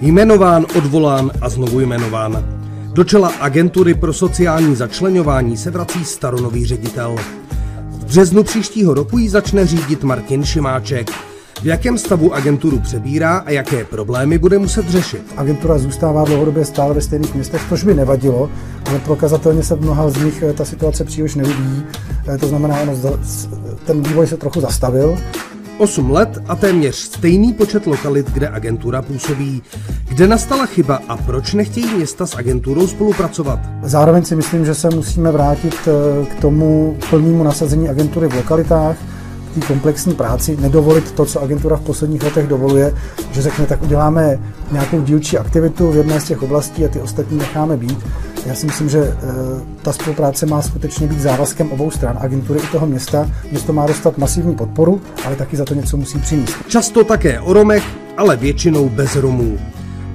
Jmenován, odvolán a znovu jmenován. Do čela agentury pro sociální začlenování se vrací staronový ředitel. V březnu příštího roku ji začne řídit Martin Šimáček. V jakém stavu agenturu přebírá a jaké problémy bude muset řešit? Agentura zůstává dlouhodobě stále ve stejných městech, což by nevadilo, ale prokazatelně se v mnoha z nich eh, ta situace příliš nevyvíjí. Eh, to znamená, ten vývoj se trochu zastavil 8 let a téměř stejný počet lokalit, kde agentura působí. Kde nastala chyba a proč nechtějí města s agenturou spolupracovat? Zároveň si myslím, že se musíme vrátit eh, k tomu plnému nasazení agentury v lokalitách, té komplexní práci, nedovolit to, co agentura v posledních letech dovoluje, že řekne, tak uděláme nějakou dílčí aktivitu v jedné z těch oblastí a ty ostatní necháme být. Já si myslím, že e, ta spolupráce má skutečně být závazkem obou stran, agentury i toho města. Město má dostat masivní podporu, ale taky za to něco musí přinést. Často také o Romech, ale většinou bez Romů.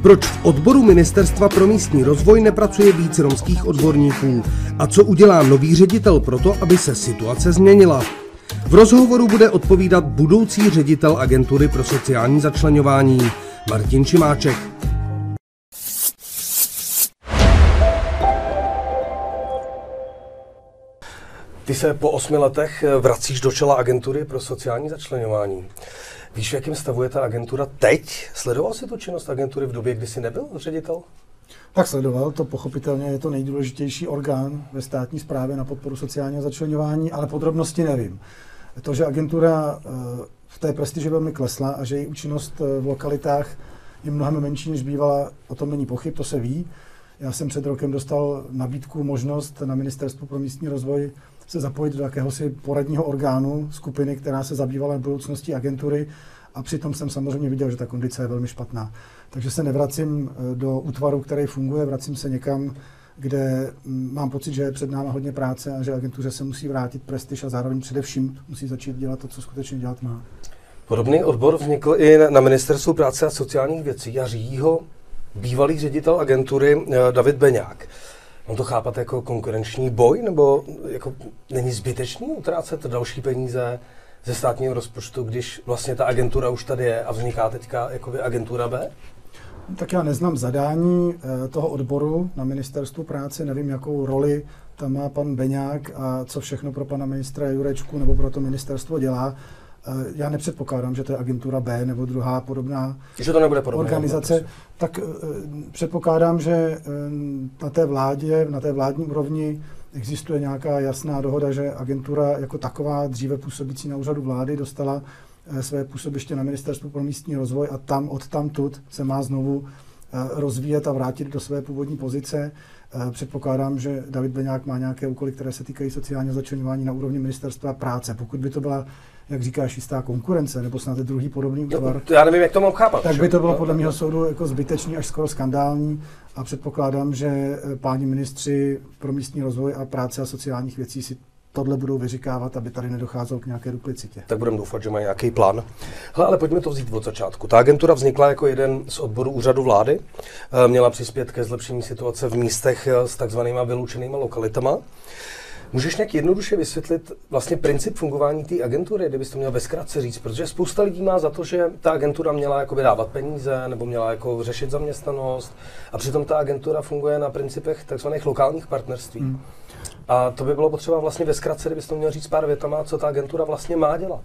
Proč v odboru Ministerstva pro místní rozvoj nepracuje víc romských odborníků? A co udělá nový ředitel pro to, aby se situace změnila? V rozhovoru bude odpovídat budoucí ředitel agentury pro sociální začlenování Martin Čimáček. Ty se po osmi letech vracíš do čela agentury pro sociální začlenování. Víš, v jakém stavu je ta agentura teď? Sledoval jsi tu činnost agentury v době, kdy jsi nebyl ředitel? Tak sledoval, to pochopitelně je to nejdůležitější orgán ve státní správě na podporu sociálního začlenování, ale podrobnosti nevím. To, že agentura eh, v té prestiži velmi klesla a že její účinnost eh, v lokalitách je mnohem menší, než bývala, o tom není pochyb, to se ví. Já jsem před rokem dostal nabídku, možnost na Ministerstvu pro místní rozvoj se zapojit do jakéhosi poradního orgánu skupiny, která se zabývala budoucností agentury a přitom jsem samozřejmě viděl, že ta kondice je velmi špatná. Takže se nevracím eh, do útvaru, který funguje, vracím se někam, kde mm, mám pocit, že je před náma hodně práce a že agentuře se musí vrátit prestiž a zároveň především musí začít dělat to, co skutečně dělat má. Podobný odbor vznikl i na Ministerstvu práce a sociálních věcí a řídí ho bývalý ředitel agentury eh, David Beňák. Mám to chápat jako konkurenční boj, nebo jako není zbytečný utrácet další peníze ze státního rozpočtu, když vlastně ta agentura už tady je a vzniká teďka jakoby agentura B? Tak já neznám zadání eh, toho odboru na ministerstvu práce, nevím, jakou roli tam má pan Beňák a co všechno pro pana ministra Jurečku nebo pro to ministerstvo dělá. Eh, já nepředpokládám, že to je agentura B nebo druhá podobná že to nebude podobná organizace. Tak eh, předpokládám, že na té vládě, na té vládní úrovni existuje nějaká jasná dohoda, že agentura jako taková dříve působící na úřadu vlády dostala Eh, své působiště na Ministerstvu pro místní rozvoj a tam od tamtud se má znovu eh, rozvíjet a vrátit do své původní pozice. Eh, předpokládám, že David Beňák má nějaké úkoly, které se týkají sociálního začlenování na úrovni ministerstva práce. Pokud by to byla, jak říkáš, jistá konkurence, nebo snad druhý podobný útvar. No, já nevím, jak to mám chápat. Tak by to bylo podle mého soudu jako zbytečný až skoro skandální a předpokládám, že páni ministři pro místní rozvoj a práce a sociálních věcí si tohle budou vyříkávat, aby tady nedocházelo k nějaké duplicitě. Tak budeme doufat, že mají nějaký plán. Hele, ale pojďme to vzít od začátku. Ta agentura vznikla jako jeden z odborů úřadu vlády, eh, měla přispět ke zlepšení situace v místech eh, s takzvanýma vyloučenými lokalitama. Můžeš nějak jednoduše vysvětlit vlastně princip fungování té agentury, kdybys to měl bezkrátce říct, protože spousta lidí má za to, že ta agentura měla jako dávat peníze nebo měla jako řešit zaměstnanost a přitom ta agentura funguje na principech takzvaných lokálních partnerství. Hmm. A to by bylo potřeba vlastně ve zkratce, kdybyste měl říct pár větama, co ta agentura vlastně má dělat.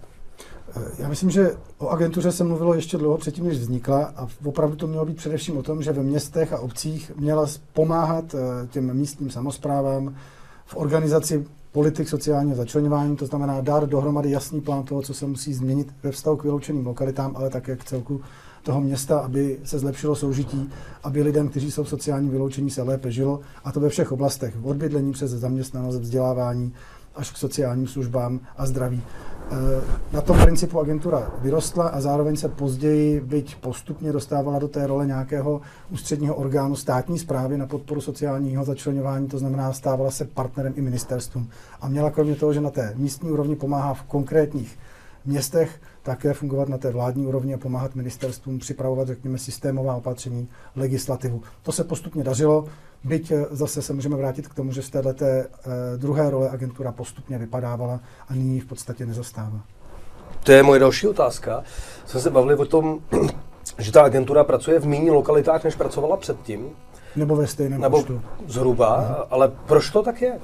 Já myslím, že o agentuře se mluvilo ještě dlouho předtím, než vznikla a opravdu to mělo být především o tom, že ve městech a obcích měla pomáhat eh, těm místním samozprávám v organizaci politik sociálního začlenování, to znamená dát dohromady jasný plán toho, co se musí změnit ve vztahu k vyloučeným lokalitám, ale také k celku toho města, aby se zlepšilo soužití, aby lidem, kteří jsou v sociálním vyloučení, se lépe žilo, a to ve všech oblastech, od bydlení přes zaměstnanost, vzdělávání, až k sociálním službám a zdraví. E, na tom principu agentura vyrostla a zároveň se později, byť postupně dostávala do té role nějakého ústředního orgánu státní zprávy na podporu sociálního začlenování, to znamená stávala se partnerem i ministerstvům. A měla kromě toho, že na té místní úrovni pomáhá v konkrétních městech také fungovat na té vládní úrovni a pomáhat ministerstvům připravovat, řekněme, systémová opatření, legislativu. To se postupně dařilo, byť eh, zase se můžeme vrátit k tomu, že z této eh, druhé role agentura postupně vypadávala a nyní v podstatě nezastává. To je moje další otázka. Jsme se bavili o tom, že ta agentura pracuje v méně lokalitách, než pracovala předtím. Nebo ve stejném Nebo počtu. zhruba, Aha. ale proč to tak je?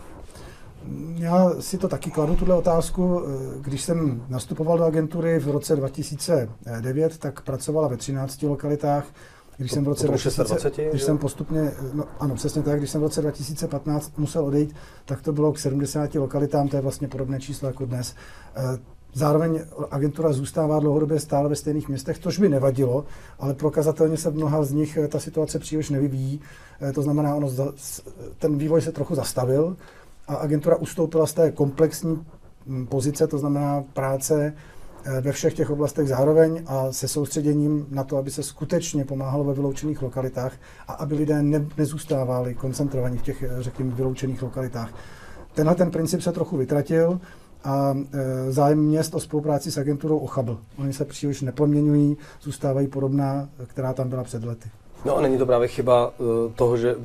Já si to taky kladu, tuhle otázku. Když jsem nastupoval do agentury v roce 2009, tak pracovala ve 13 lokalitách. Když jsem v roce 2000, když jsem postupně, no, ano, přesně tak, když jsem v roce 2015 musel odejít, tak to bylo k 70 lokalitám, to je vlastně podobné číslo jako dnes. Zároveň agentura zůstává dlouhodobě stále ve stejných městech, což by nevadilo, ale prokazatelně se v mnoha z nich ta situace příliš nevyvíjí. To znamená, ono, ten vývoj se trochu zastavil a agentura ustoupila z té komplexní mm, pozice, to znamená práce eh, ve všech těch oblastech zároveň a se soustředěním na to, aby se skutečně pomáhalo ve vyloučených lokalitách a aby lidé ne, nezůstávali koncentrovaní v těch, eh, řekněme, vyloučených lokalitách. Tenhle ten princip se trochu vytratil a e, zájem měst o spolupráci s agenturou ochabl. Oni se příliš nepoměňují, zůstávají podobná, která tam byla před lety. No a není to právě chyba toho, že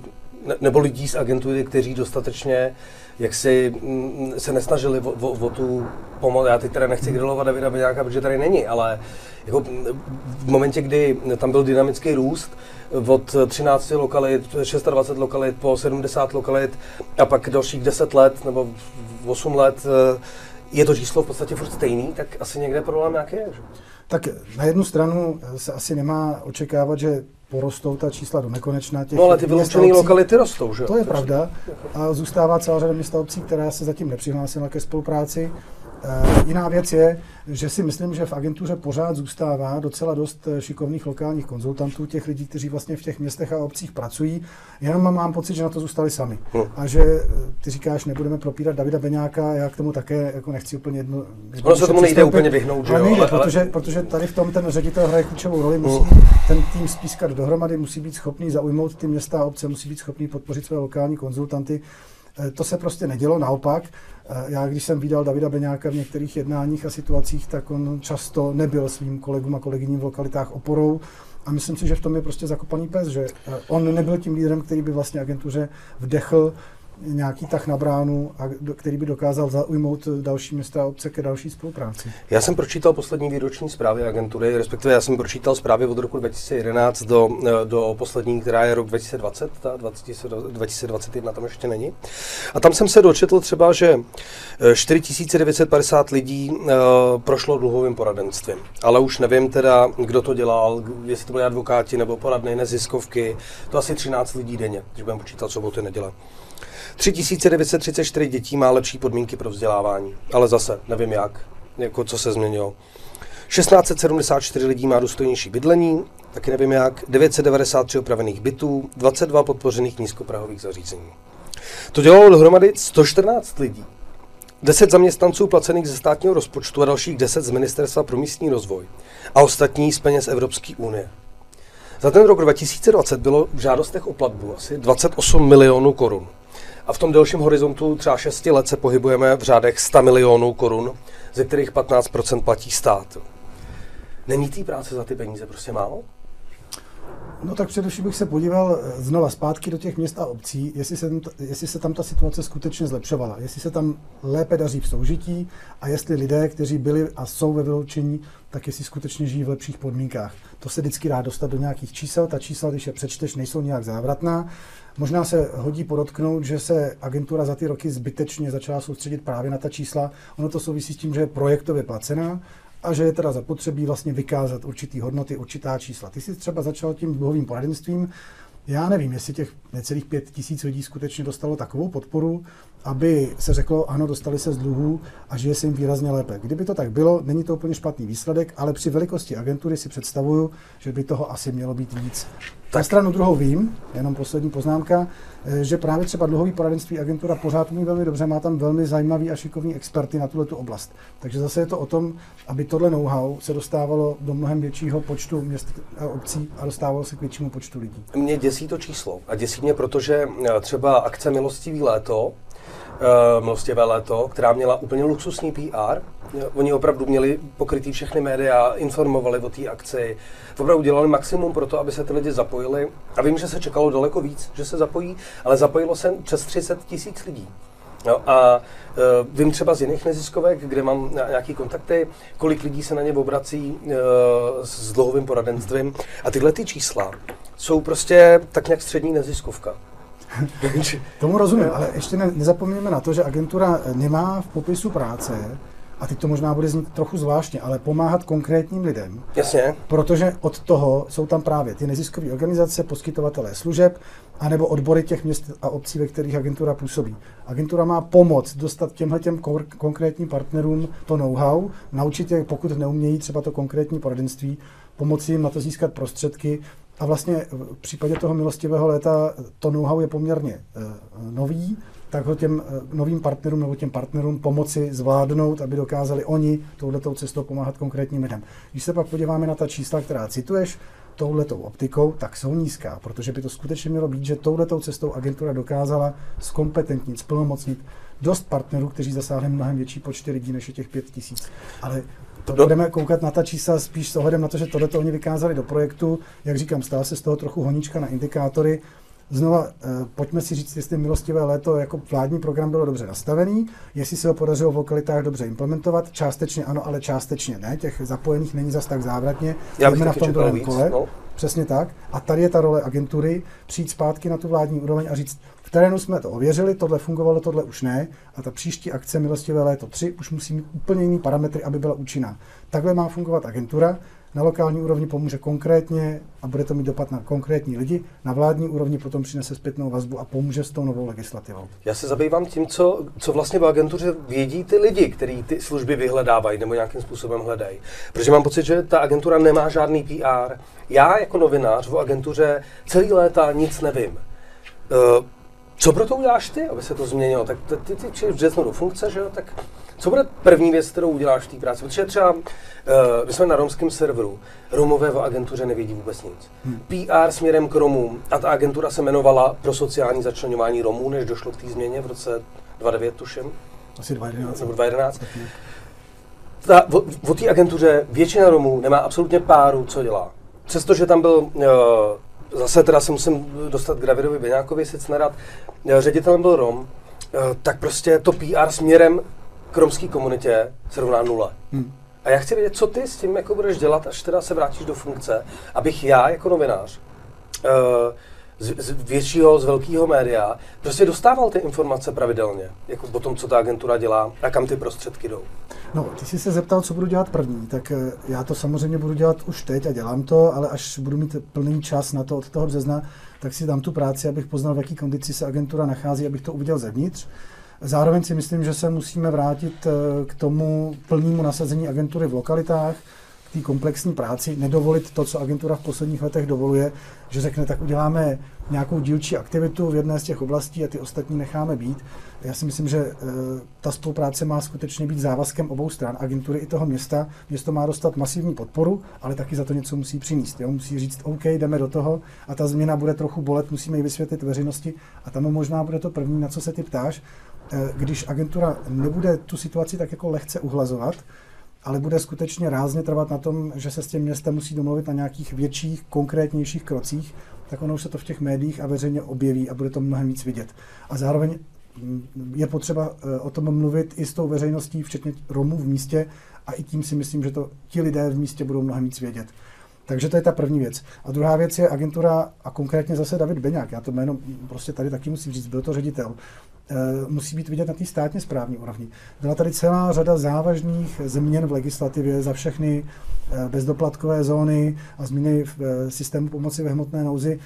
ne, nebo lidí z agentury, kteří dostatečně jak si mm, se nesnažili o, o, o tu pomoc. Já teď teda nechci grilovat Davida Beňáka, protože tady není, ale jako v momentě, kdy tam byl dynamický růst od 13 lokalit, 26 lokalit po 70 lokalit a pak dalších 10 let nebo 8 let eh, je to číslo v podstatě furt stejný, tak asi někde problém nějaký je. Že? Tak na jednu stranu se asi nemá očekávat, že porostou ta čísla do nekonečna. Těch no ale ty vyloučené lokality rostou, že To je pravda. A zůstává celá řada města obcí, která se zatím nepřihlásila ke spolupráci. Uh, jiná věc je, že si myslím, že v agentuře pořád zůstává docela dost eh, šikovných lokálních konzultantů, těch lidí, kteří vlastně v těch městech a obcích pracují, jenom mám pocit, že na to zůstali sami. Hmm. A že eh, ty říkáš, nebudeme propírat Davida Beňáka, já k tomu také jako nechci úplně jedno. Ono se tomu nejde úplně vyhnout, že ale nejde, ale, protože, protože tady v tom ten ředitel hraje klíčovou roli, musí hmm. ten tým spískat dohromady, musí být schopný zaujmout ty města a obce, musí být schopný podpořit své lokální konzultanty. To se prostě nedělo, naopak. Já, když jsem viděl Davida Beňáka v některých jednáních a situacích, tak on často nebyl svým kolegům a kolegyním v lokalitách oporou. A myslím si, že v tom je prostě zakopaný pes, že on nebyl tím lídrem, který by vlastně agentuře vdechl nějaký tah na bránu, a který by dokázal zaujmout další města a obce ke další spolupráci. Já jsem pročítal poslední výroční zprávy agentury, respektive já jsem pročítal zprávy od roku 2011 do, do poslední, která je rok 2020, ta 2021 tam ještě není. A tam jsem se dočetl třeba, že 4950 eh, lidí uh, prošlo dluhovým poradenstvím. Ale už nevím teda, kdo to dělal, jestli to byli advokáti nebo poradné neziskovky. To asi 13 lidí denně, když budeme počítat soboty, neděle. 3934 dětí má lepší podmínky pro vzdělávání, ale zase nevím jak, jako co se změnilo. 1674 lidí má důstojnější bydlení, taky nevím jak, 993 opravených bytů, 22 podpořených nízkoprahových zařízení. To dělalo dohromady 114 lidí. 10 zaměstnanců placených ze státního rozpočtu a dalších 10 z Ministerstva pro místní rozvoj a ostatní z peněz Evropské unie. Za ten rok 2020 bylo v žádostech o platbu asi 28 milionů korun. A v tom delším horizontu třeba 6 let se pohybujeme v řádech 100 milionů korun, ze kterých 15% platí stát. Není té práce za ty peníze prostě málo? No tak především bych se podíval eh, znova zpátky do těch měst a obcí, jestli se, tam, jestli se tam ta situace skutečně zlepšovala, jestli se tam lépe daří v soužití a jestli lidé, kteří byli a jsou ve vyloučení, tak jestli skutečně žijí v lepších podmínkách. To se vždycky dá dostat do nějakých čísel, ta čísla, když je přečteš, nejsou nějak závratná. Možná se hodí podotknout, že se agentura za ty roky zbytečně začala soustředit právě na ta čísla. Ono to souvisí s tím, že je projektově placená a že je teda zapotřebí vlastně vykázat určitý hodnoty, určitá čísla. Ty jsi třeba začal tím dluhovým poradenstvím. Já nevím, jestli těch necelých pět tisíc lidí skutečně dostalo takovou podporu, aby se řeklo, ano, dostali se z dluhů a žije se jim výrazně lépe. Kdyby to tak bylo, není to úplně špatný výsledek, ale při velikosti agentury si představuju, že by toho asi mělo být víc. Tak. Na stranu druhou vím, jenom poslední poznámka, eh, že právě třeba dluhový poradenství agentura pořád umí velmi dobře, má tam velmi zajímavý a šikovný experty na tuto oblast. Takže zase je to o tom, aby tohle know-how se dostávalo do mnohem většího počtu měst a obcí a dostávalo se k většímu počtu lidí. Mě děsí to číslo a děsí mě, protože eh, třeba akce Milostivý léto, uh, Milostivé léto, která měla úplně luxusní PR. Oni opravdu měli pokrytý všechny média, informovali o té akci, opravdu dělali maximum pro to, aby se ty lidi zapojili. A vím, že se čekalo daleko víc, že se zapojí, ale zapojilo se přes 30 tisíc lidí. No a uh, vím třeba z jiných neziskovek, kde mám nějaký kontakty, kolik lidí se na ně obrací uh, s dlouhovým poradenstvím. A tyhle ty čísla jsou prostě tak nějak střední neziskovka. Tomu rozumím, ale ještě ne, nezapomeňme na to, že agentura nemá v popisu práce a teď to možná bude znít trochu zvláštně, ale pomáhat konkrétním lidem. Jasně. Protože od toho jsou tam právě ty neziskové organizace, poskytovatelé služeb, anebo odbory těch měst a obcí, ve kterých agentura působí. Agentura má pomoc dostat těmhle těm konkrétním partnerům to know-how, naučit je, pokud neumějí třeba to konkrétní poradenství, pomoci jim na to získat prostředky. A vlastně v případě toho milostivého léta to know-how je poměrně uh, nový, tak ho těm eh, novým partnerům nebo těm partnerům pomoci zvládnout, aby dokázali oni touhletou cestou pomáhat konkrétním lidem. Když se pak podíváme na ta čísla, která cituješ, touhletou optikou, tak jsou nízká, protože by to skutečně mělo být, že touhletou cestou agentura dokázala zkompetentnit, splnomocnit dost partnerů, kteří zasáhli mnohem větší počty lidí než je těch pět tisíc. Ale to budeme koukat na ta čísla spíš s ohledem na to, že tohle oni vykázali do projektu. Jak říkám, stala se z toho trochu honička na indikátory. Znova, eh, pojďme si říct, jestli milostivé léto jako vládní program bylo dobře nastavený, jestli se ho podařilo v lokalitách dobře implementovat, částečně ano, ale částečně ne, těch zapojených není zas tak závratně, bych na v tom druhém kole. No. Přesně tak. A tady je ta role agentury přijít zpátky na tu vládní úroveň a říct, v terénu jsme to ověřili, tohle fungovalo, tohle už ne. A ta příští akce Milostivé léto 3 už musí mít úplně jiný parametry, aby byla účinná. Takhle má fungovat agentura na lokální úrovni pomůže konkrétně a bude to mít dopad na konkrétní lidi, na vládní úrovni potom přinese zpětnou vazbu a pomůže s tou novou legislativou. Já se zabývám tím, co, co vlastně v agentuře vědí ty lidi, kteří ty služby vyhledávají nebo nějakým způsobem hledají. Protože mám pocit, že ta agentura nemá žádný PR. Já jako novinář v agentuře celý léta nic nevím. Uh, co pro to uděláš ty, aby se to změnilo? Tak ty, ty, ty do funkce, že jo? Tak co bude první věc, kterou uděláš v té práci? Protože třeba uh, my jsme na romském serveru, Romové v agentuře nevědí vůbec nic. Hmm. PR směrem k Romům, a ta agentura se jmenovala pro sociální začlenování Romů, než došlo k té změně v roce 29, tuším. Asi 2011. Nebo 2011. Ta, o, o té agentuře většina Romů nemá absolutně páru, co dělá. Přestože tam byl uh, zase teda se musím dostat k Davidovi Beňákovi, sice nerad, eh, ředitelem byl Rom, tak prostě to PR směrem k romské komunitě se rovná nula. Hmm. A já chci vědět, co ty s tím jako budeš dělat, až teda se vrátíš do funkce, abych já jako novinář uh, z, z většího, z velkého média prostě dostával ty informace pravidelně, jako o tom, co ta agentura dělá a kam ty prostředky jdou. No, ty jsi se zeptal, co budu dělat první, tak eh, já to samozřejmě budu dělat už teď a dělám to, ale až budu mít plný čas na to od toho března, tak si dám tu práci, abych poznal, v jaký kondici se agentura nachází, abych to uviděl zevnitř. Zároveň si myslím, že se musíme vrátit eh, k tomu plnému nasazení agentury v lokalitách, k té komplexní práci, nedovolit to, co agentura v posledních letech dovoluje, že řekne, tak uděláme nějakou dílčí aktivitu v jedné z těch oblastí a ty ostatní necháme být. Já si myslím, že e, ta spolupráce má skutečně být závazkem obou stran, agentury i toho města. Město má dostat masivní podporu, ale taky za to něco musí přinést. Jo? Musí říct, OK, jdeme do toho a ta změna bude trochu bolet, musíme ji vysvětlit veřejnosti a tam možná bude to první, na co se ty ptáš, Eh, když agentura nebude tu situaci tak jako lehce uhlazovat, ale bude skutečně rázně trvat na tom, že se s tím městem musí domluvit na nějakých větších, konkrétnějších krocích, tak ono už se to v těch médiích a veřejně objeví a bude to mnohem víc vidět. A zároveň mm, je potřeba eh, o tom mluvit i s tou veřejností, včetně Romů v místě a i tím si myslím, že to ti lidé v místě budou mnohem víc vědět. Takže to je ta první věc. A druhá věc je agentura a konkrétně zase David Beňák. Já to jméno prostě tady taky musím říct, byl to ředitel. Eh, musí být vidět na té státně správní úrovni. Byla tady celá řada závažných změn v legislativě za všechny eh, bezdoplatkové zóny a změny v eh, systému pomoci ve hmotné nouzi.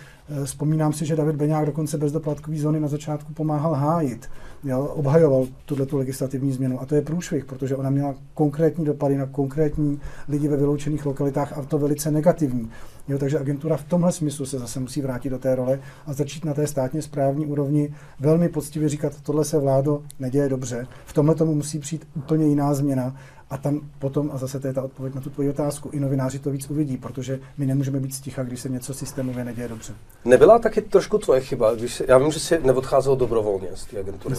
Vzpomínám si, že David Beňák dokonce bezdoplatkové zóny na začátku pomáhal hájit, jo, obhajoval tuhle tu legislativní změnu. A to je průšvih, protože ona měla konkrétní dopady na konkrétní lidi ve vyloučených lokalitách a to velice negativní. Jo, takže agentura v tomhle smyslu se zase musí vrátit do té role a začít na té státně správní úrovni velmi poctivě říkat, tohle se vládo neděje dobře. V tomhle tomu musí přijít úplně jiná změna a tam potom, a zase to je ta odpověď na tu tvoji otázku, i novináři to víc uvidí, protože my nemůžeme být sticha, když se něco systémově neděje dobře. Nebyla taky trošku tvoje chyba, když já vím, že jsi neodcházel dobrovolně z té agentury.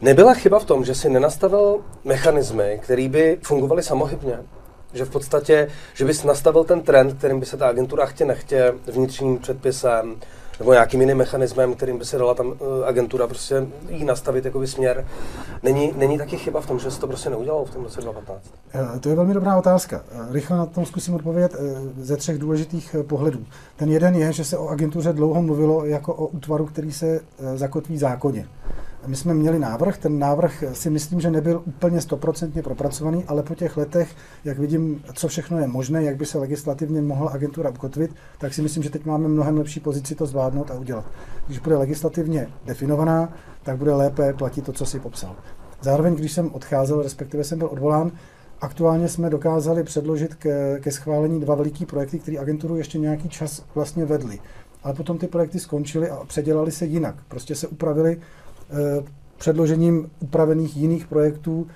Nebyla chyba v tom, že si nenastavil mechanismy, které by fungovaly samohybně? Že v podstatě, že bys nastavil ten trend, kterým by se ta agentura chtě nechtě vnitřním předpisem, nebo nějakým jiným mechanismem, kterým by se dala tam eh, agentura prostě jí nastavit jako směr. Není, není taky chyba v tom, že se to prostě neudělalo v tom roce 2015? Eh, to je velmi dobrá otázka. Eh, rychle na tom zkusím odpovědět ze třech důležitých pohledů. Ten jeden je, že se o agentuře dlouho mluvilo jako o útvaru, který se zakotví zákoně. My jsme měli návrh, ten návrh si myslím, že nebyl úplně stoprocentně propracovaný, ale po těch letech, jak vidím, co všechno je možné, jak by se legislativně mohla agentura ukotvit, tak si myslím, že teď máme mnohem lepší pozici to zvládnout a udělat. Když bude legislativně definovaná, tak bude lépe platit to, co si popsal. Zároveň, když jsem odcházel, respektive jsem byl odvolán, Aktuálně jsme dokázali předložit ke, ke schválení dva veliký projekty, které agenturu ještě nějaký čas vlastně vedly. Ale potom ty projekty skončily a předělali se jinak. Prostě se upravili předložením upravených jiných projektů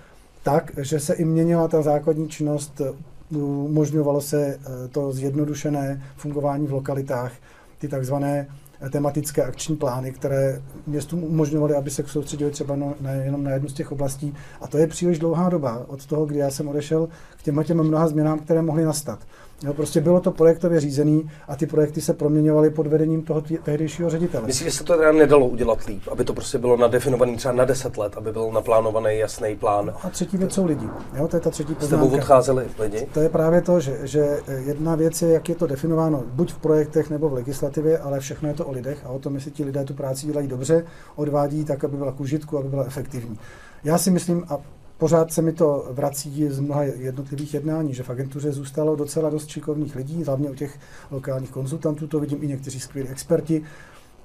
tak, že se i měnila ta základní činnost, eh, umožňovalo se eh, to zjednodušené fungování v lokalitách, ty takzvané tematické akční plány, které městům umožňovaly, aby se soustředili třeba no, na, jenom na jednu z těch oblastí. A to je příliš dlouhá doba od toho, kdy já jsem odešel k těm, těm mnoha změnám, které mohly nastat. Jo, prostě bylo to projektově řízený a ty projekty se proměňovaly pod vedením toho tehdejšího ředitele. Myslím, že se to teda nedalo udělat líp, aby to prostě bylo nadefinované třeba na 10 let, aby byl naplánovaný jasný plán. No a třetí věc jsou lidi. Jo, to je ta třetí poznámka. S odcházeli lidi? To je právě to, že, že jedna věc je, jak je to definováno buď v projektech nebo v legislativě, ale všechno je to o lidech a o tom, jestli ti lidé tu práci dělají dobře, odvádí tak, aby byla k užitku, aby byla efektivní. Já si myslím, a pořád se mi to vrací z mnoha jednotlivých jednání, že v agentuře zůstalo docela dost šikovných lidí, hlavně u těch lokálních konzultantů, to vidím i někteří skvělí experti.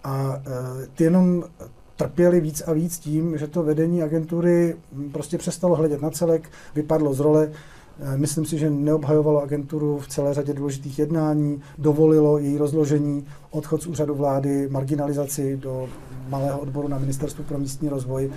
A e, ty jenom trpěli víc a víc tím, že to vedení agentury prostě přestalo hledět na celek, vypadlo z role. E, myslím si, že neobhajovalo agenturu v celé řadě důležitých jednání, dovolilo její rozložení, odchod z úřadu vlády, marginalizaci do malého odboru na Ministerstvu pro místní rozvoj.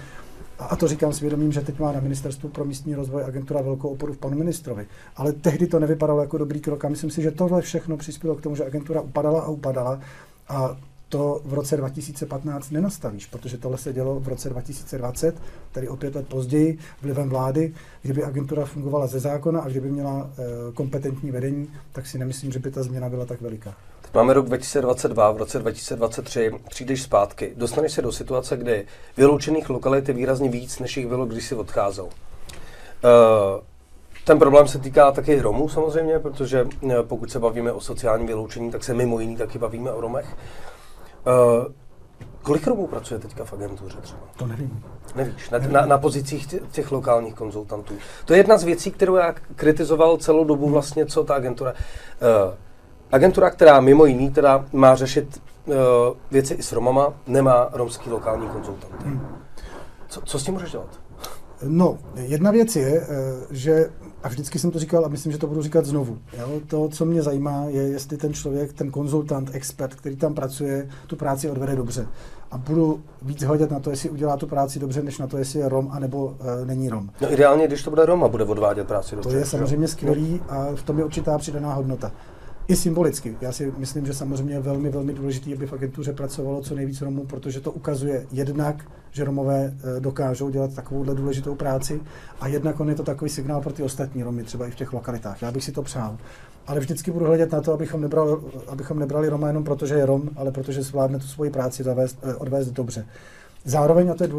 A to říkám s vědomím, že teď má na Ministerstvu pro místní rozvoj agentura velkou oporu v panu ministrovi. Ale tehdy to nevypadalo jako dobrý krok a myslím si, že tohle všechno přispělo k tomu, že agentura upadala a upadala. A to v roce 2015 nenastavíš, protože tohle se dělo v roce 2020, tedy o pět let později, vlivem vlády, kdyby agentura fungovala ze zákona a kdyby měla e, kompetentní vedení, tak si nemyslím, že by ta změna byla tak veliká. Teď máme rok 2022, v roce 2023 přijdeš zpátky, dostaneš se do situace, kdy vyloučených lokalit je výrazně víc, než jich bylo, když si odcházel. Uh, ten problém se týká také Romů samozřejmě, protože pokud se bavíme o sociálním vyloučení, tak se mimo jiný taky bavíme o Romech. Uh, kolik Romů pracuje teďka v agentuře třeba? To nevím. Nevíš, na, na, na pozicích těch, těch lokálních konzultantů. To je jedna z věcí, kterou já kritizoval celou dobu vlastně, co ta agentura. Uh, agentura, která mimo jiný teda má řešit uh, věci i s Romama, nemá romský lokální konzultant. Hmm. Co, co s tím můžeš dělat? No, jedna věc je, že a vždycky jsem to říkal a myslím, že to budu říkat znovu. Jo? To, co mě zajímá, je, jestli ten člověk, ten konzultant, expert, který tam pracuje, tu práci odvede dobře. A budu víc hledět na to, jestli udělá tu práci dobře, než na to, jestli je Rom, anebo uh, není Rom. No ideálně, když to bude Rom a bude odvádět práci dobře. To je samozřejmě skvělý a v tom je určitá přidaná hodnota i symbolicky. Já si myslím, že samozřejmě je velmi, velmi důležité, aby v agentuře pracovalo co nejvíc Romů, protože to ukazuje jednak, že Romové eh, dokážou dělat takovouhle důležitou práci a jednak on je to takový signál pro ty ostatní Romy, třeba i v těch lokalitách. Já bych si to přál. Ale vždycky budu hledět na to, abychom nebrali, abychom nebrali Roma jenom proto, že je Rom, ale protože zvládne tu svoji práci zavést, eh, odvést dobře. Zároveň, a to je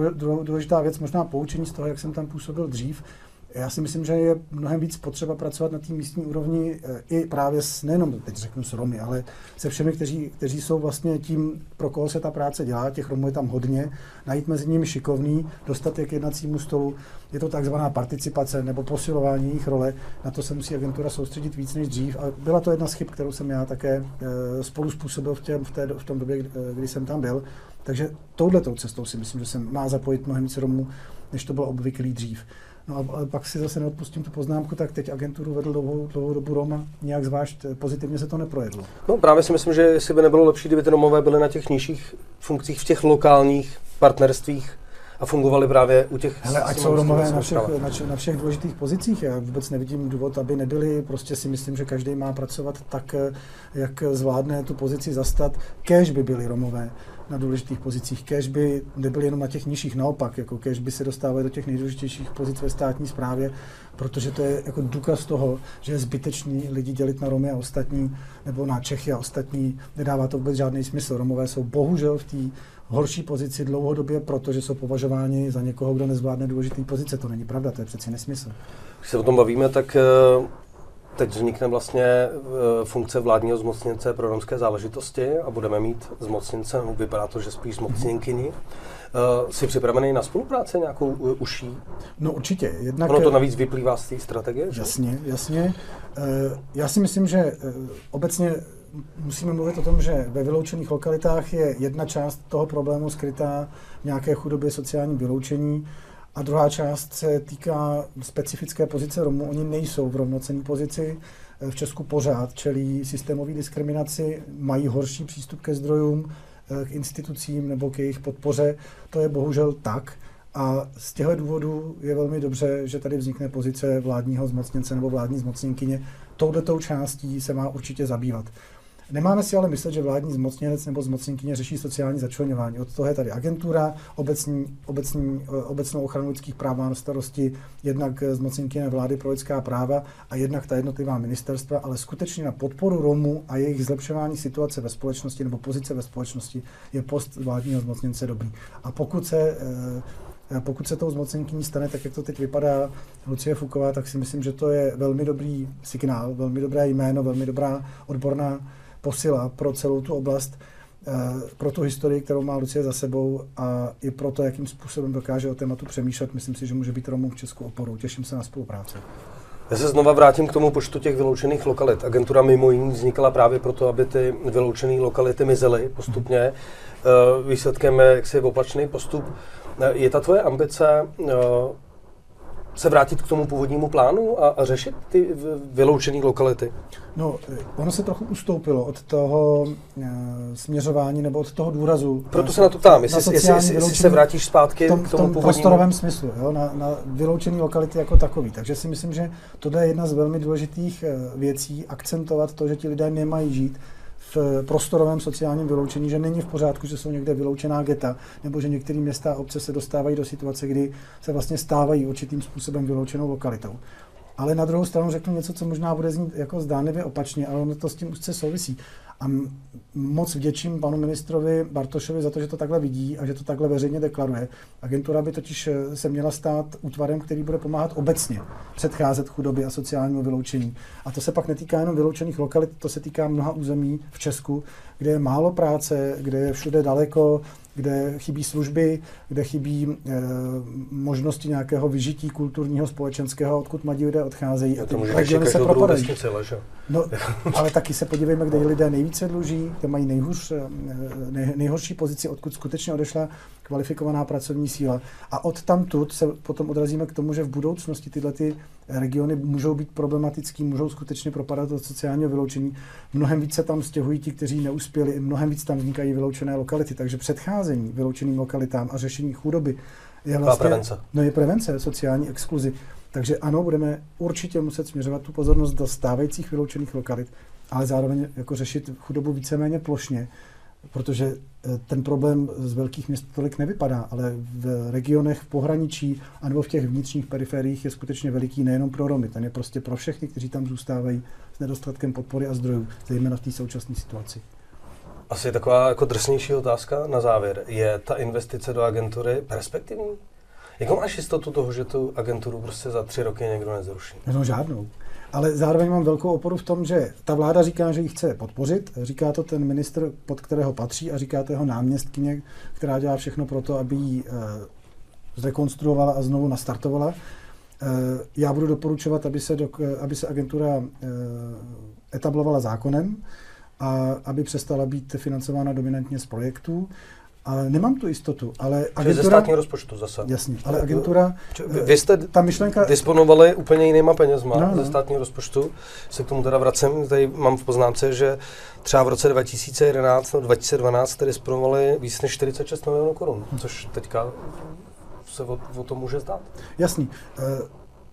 důležitá věc, možná poučení z toho, jak jsem tam působil dřív, já si myslím, že je mnohem víc potřeba pracovat na té místní úrovni eh, i právě s, nejenom teď řeknu s Romy, ale se všemi, kteří, kteří jsou vlastně tím, pro koho se ta práce dělá, těch Romů je tam hodně, najít mezi nimi šikovný, dostat je k jednacímu stolu, je to takzvaná participace nebo posilování jejich role, na to se musí agentura soustředit víc než dřív a byla to jedna z chyb, kterou jsem já také e, spolu způsobil v, těm, v, té, v tom době, kdy, eh, kdy jsem tam byl. Takže touhletou cestou si myslím, že se má zapojit mnohem víc Romů, než to bylo obvyklý dřív. No a pak si zase neodpustím tu poznámku, tak teď agenturu vedl dlouhou, dlouhou dobu Roma, nějak zvlášť pozitivně se to neprojedlo. No právě si myslím, že jestli by nebylo lepší, kdyby ty Romové byly na těch nižších funkcích, v těch lokálních partnerstvích a fungovali právě u těch... Hele, ať jsou Romové na všech, na, na všech důležitých pozicích. Já vůbec nevidím důvod, aby nebyli. Prostě si myslím, že každý má pracovat tak, jak zvládne tu pozici zastat. Kéž by byli Romové na důležitých pozicích. Kež by nebyli jenom na těch nižších, naopak, jako kež by se dostávali do těch nejdůležitějších pozic ve státní správě, protože to je jako důkaz toho, že je zbytečný lidi dělit na Romy a ostatní, nebo na Čechy a ostatní. Nedává to vůbec žádný smysl. Romové jsou bohužel v té horší pozici dlouhodobě, protože jsou považováni za někoho, kdo nezvládne důležitý pozice. To není pravda, to je přeci nesmysl. Když se o tom bavíme, tak eh, teď vznikne vlastně eh, funkce vládního zmocněnce pro romské záležitosti a budeme mít zmocněnce, no, vypadá to, že spíš zmocněnkyni. Uh, jsi připravený na spolupráci nějakou uh, uší? No určitě. Jednak, ono to navíc vyplývá z té strategie? Jasně, že? jasně. Uh, já si myslím, že obecně musíme mluvit o tom, že ve vyloučených lokalitách je jedna část toho problému skrytá v nějaké chudobě sociálním vyloučení a druhá část se týká specifické pozice Romů. Oni nejsou v rovnocenné pozici. V Česku pořád čelí systémové diskriminaci, mají horší přístup ke zdrojům, k institucím nebo k jejich podpoře. To je bohužel tak. A z těchto důvodů je velmi dobře, že tady vznikne pozice vládního zmocněnce nebo vládní zmocněnkyně. Touto částí se má určitě zabývat. Nemáme si ale myslet, že vládní zmocněnec nebo zmocněnkyně řeší sociální začlenování. Od toho je tady agentura, obecní, obecní, eh, obecnou ochranu lidských práv má na starosti jednak zmocněnkyně vlády pro lidská práva a jednak ta jednotlivá ministerstva, ale skutečně na podporu Romů a jejich zlepšování situace ve společnosti nebo pozice ve společnosti je post vládního zmocněnce dobrý. A pokud se eh, pokud se tou zmocněnkyní stane tak, jak to teď vypadá Lucie Fuková, tak si myslím, že to je velmi dobrý signál, velmi dobré jméno, velmi dobrá odborná posila pro celou tu oblast, eh, pro tu historii, kterou má Lucie za sebou a i pro to, jakým způsobem dokáže o tématu přemýšlet. Myslím si, že může být Romům v Česku oporou. Těším se na spolupráci. Já se znova vrátím k tomu počtu těch vyloučených lokalit. Agentura mimo jiný vznikla právě proto, aby ty vyloučené lokality mizely postupně. Eh, výsledkem je jaksi opačný postup. Eh, je ta tvoje ambice se vrátit k tomu původnímu plánu a, a řešit ty vyloučené lokality? No, ono se trochu ustoupilo od toho e, směřování nebo od toho důrazu. Proto se na to ptám, jestli, jestli, jestli, jestli se vrátíš zpátky tom, k tomu tom prostorovém smyslu, jo, na, na vyloučené lokality jako takový. Takže si myslím, že tohle je jedna z velmi důležitých e, věcí, akcentovat to, že ti lidé nemají žít v prostorovém sociálním vyloučení, že není v pořádku, že jsou někde vyloučená geta, nebo že některé města a obce se dostávají do situace, kdy se vlastně stávají určitým způsobem vyloučenou lokalitou. Ale na druhou stranu řeknu něco, co možná bude znít jako zdánlivě opačně, ale ono to s tím úzce souvisí. A moc vděčím panu ministrovi Bartošovi za to, že to takhle vidí a že to takhle veřejně deklaruje. Agentura by totiž eh, se měla stát útvarem, který bude pomáhat obecně předcházet chudobě a sociálnímu vyloučení. A to se pak netýká jenom vyloučených lokalit, to se týká mnoha území v Česku, kde je málo práce, kde je všude daleko, kde chybí služby, kde chybí e, možnosti nějakého vyžití kulturního, společenského, odkud mladí lidé odcházejí. A ty regiony se propadají. No, ale taky se podívejme, kde lidé nejvíce dluží, kde mají nejhůř, eh, nej, nejhorší pozici, odkud skutečně odešla kvalifikovaná pracovní síla. A od tamtud se potom odrazíme k tomu, že v budoucnosti tyhle ty regiony můžou být problematický, můžou skutečně propadat do sociálního vyloučení. Mnohem více tam stěhují ti, kteří neuspěli, mnohem víc tam vznikají vyloučené lokality. Takže předcházení vyloučeným lokalitám a řešení chudoby je vlastně prevence. No je prevence sociální exkluzi. Takže ano, budeme určitě muset směřovat tu pozornost do stávajících vyloučených lokalit, ale zároveň jako řešit chudobu víceméně plošně protože eh, ten problém z velkých měst tolik nevypadá, ale v regionech v pohraničí anebo v těch vnitřních periferiích je skutečně veliký nejenom pro Romy, ten je prostě pro všechny, kteří tam zůstávají s nedostatkem podpory a zdrojů, zejména v té současné situaci. Asi taková jako drsnější otázka na závěr. Je ta investice do agentury perspektivní? Jakou máš jistotu toho, že tu agenturu prostě za tři roky někdo nezruší? No žádnou. Ale zároveň mám velkou oporu v tom, že ta vláda říká, že ji chce podpořit. Říká to ten ministr, pod kterého patří, a říká to jeho náměstkyně, která dělá všechno pro to, aby ji eh, zrekonstruovala a znovu nastartovala. Eh, já budu doporučovat, aby se, do, aby se agentura eh, etablovala zákonem a aby přestala být financována dominantně z projektů. Ale nemám tu jistotu, ale agentura... ze státního rozpočtu zase. Jasně, ale agentura... Vy, vy jste ta myšlenka... disponovali úplně jinýma penězma no, no. ze státního rozpočtu. Se k tomu teda vracím. Tady mám v poznámce, že třeba v roce 2011 nebo 2012 jste disponovali víc než 46 milionů korun, což teďka se o, o to může zdát. Jasný.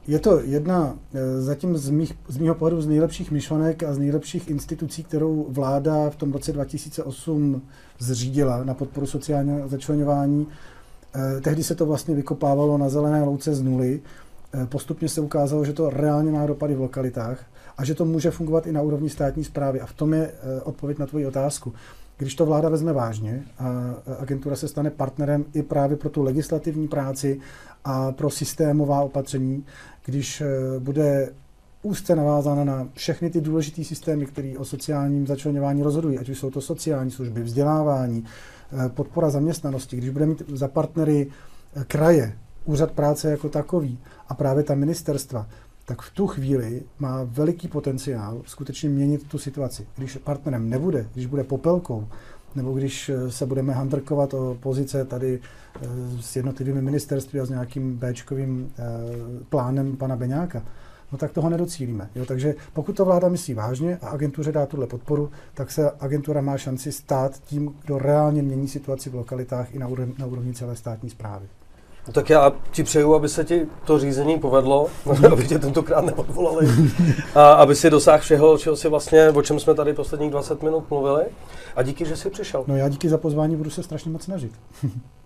Je to jedna eh, zatím z, mých, z mýho pohledu z nejlepších myšlenek a z nejlepších institucí, kterou vláda v tom roce 2008 zřídila na podporu sociálního začlenování. Eh, tehdy se to vlastně vykopávalo na zelené louce z nuly. Eh, postupně se ukázalo, že to reálně má dopady v lokalitách a že to může fungovat i na úrovni státní zprávy. A v tom je odpověď na tvoji otázku. Když to vláda vezme vážně a agentura se stane partnerem i právě pro tu legislativní práci a pro systémová opatření, když eh, bude úzce navázána na všechny ty důležité systémy, které o sociálním začlenování rozhodují, ať už jsou to sociální služby, vzdělávání, eh, podpora zaměstnanosti, když bude mít za partnery eh, kraje, úřad práce jako takový a právě ta ministerstva, tak v tu chvíli má veliký potenciál skutečně měnit tu situaci. Když partnerem nebude, když bude popelkou, nebo když se budeme handrkovat o pozice tady s jednotlivými ministerství a s nějakým Bčkovým plánem pana Beňáka, no tak toho nedocílíme. Jo, takže pokud to vláda myslí vážně a agentuře dá tuhle podporu, tak se agentura má šanci stát tím, kdo reálně mění situaci v lokalitách i na úrovni, na úrovni celé státní zprávy. No tak já ti přeju, aby se ti to řízení povedlo, aby tě tentokrát neodvolali, a aby si dosáhl všeho, čeho si vlastně, o čem jsme tady posledních 20 minut mluvili. A díky, že jsi přišel. No já díky za pozvání, budu se strašně moc snažit.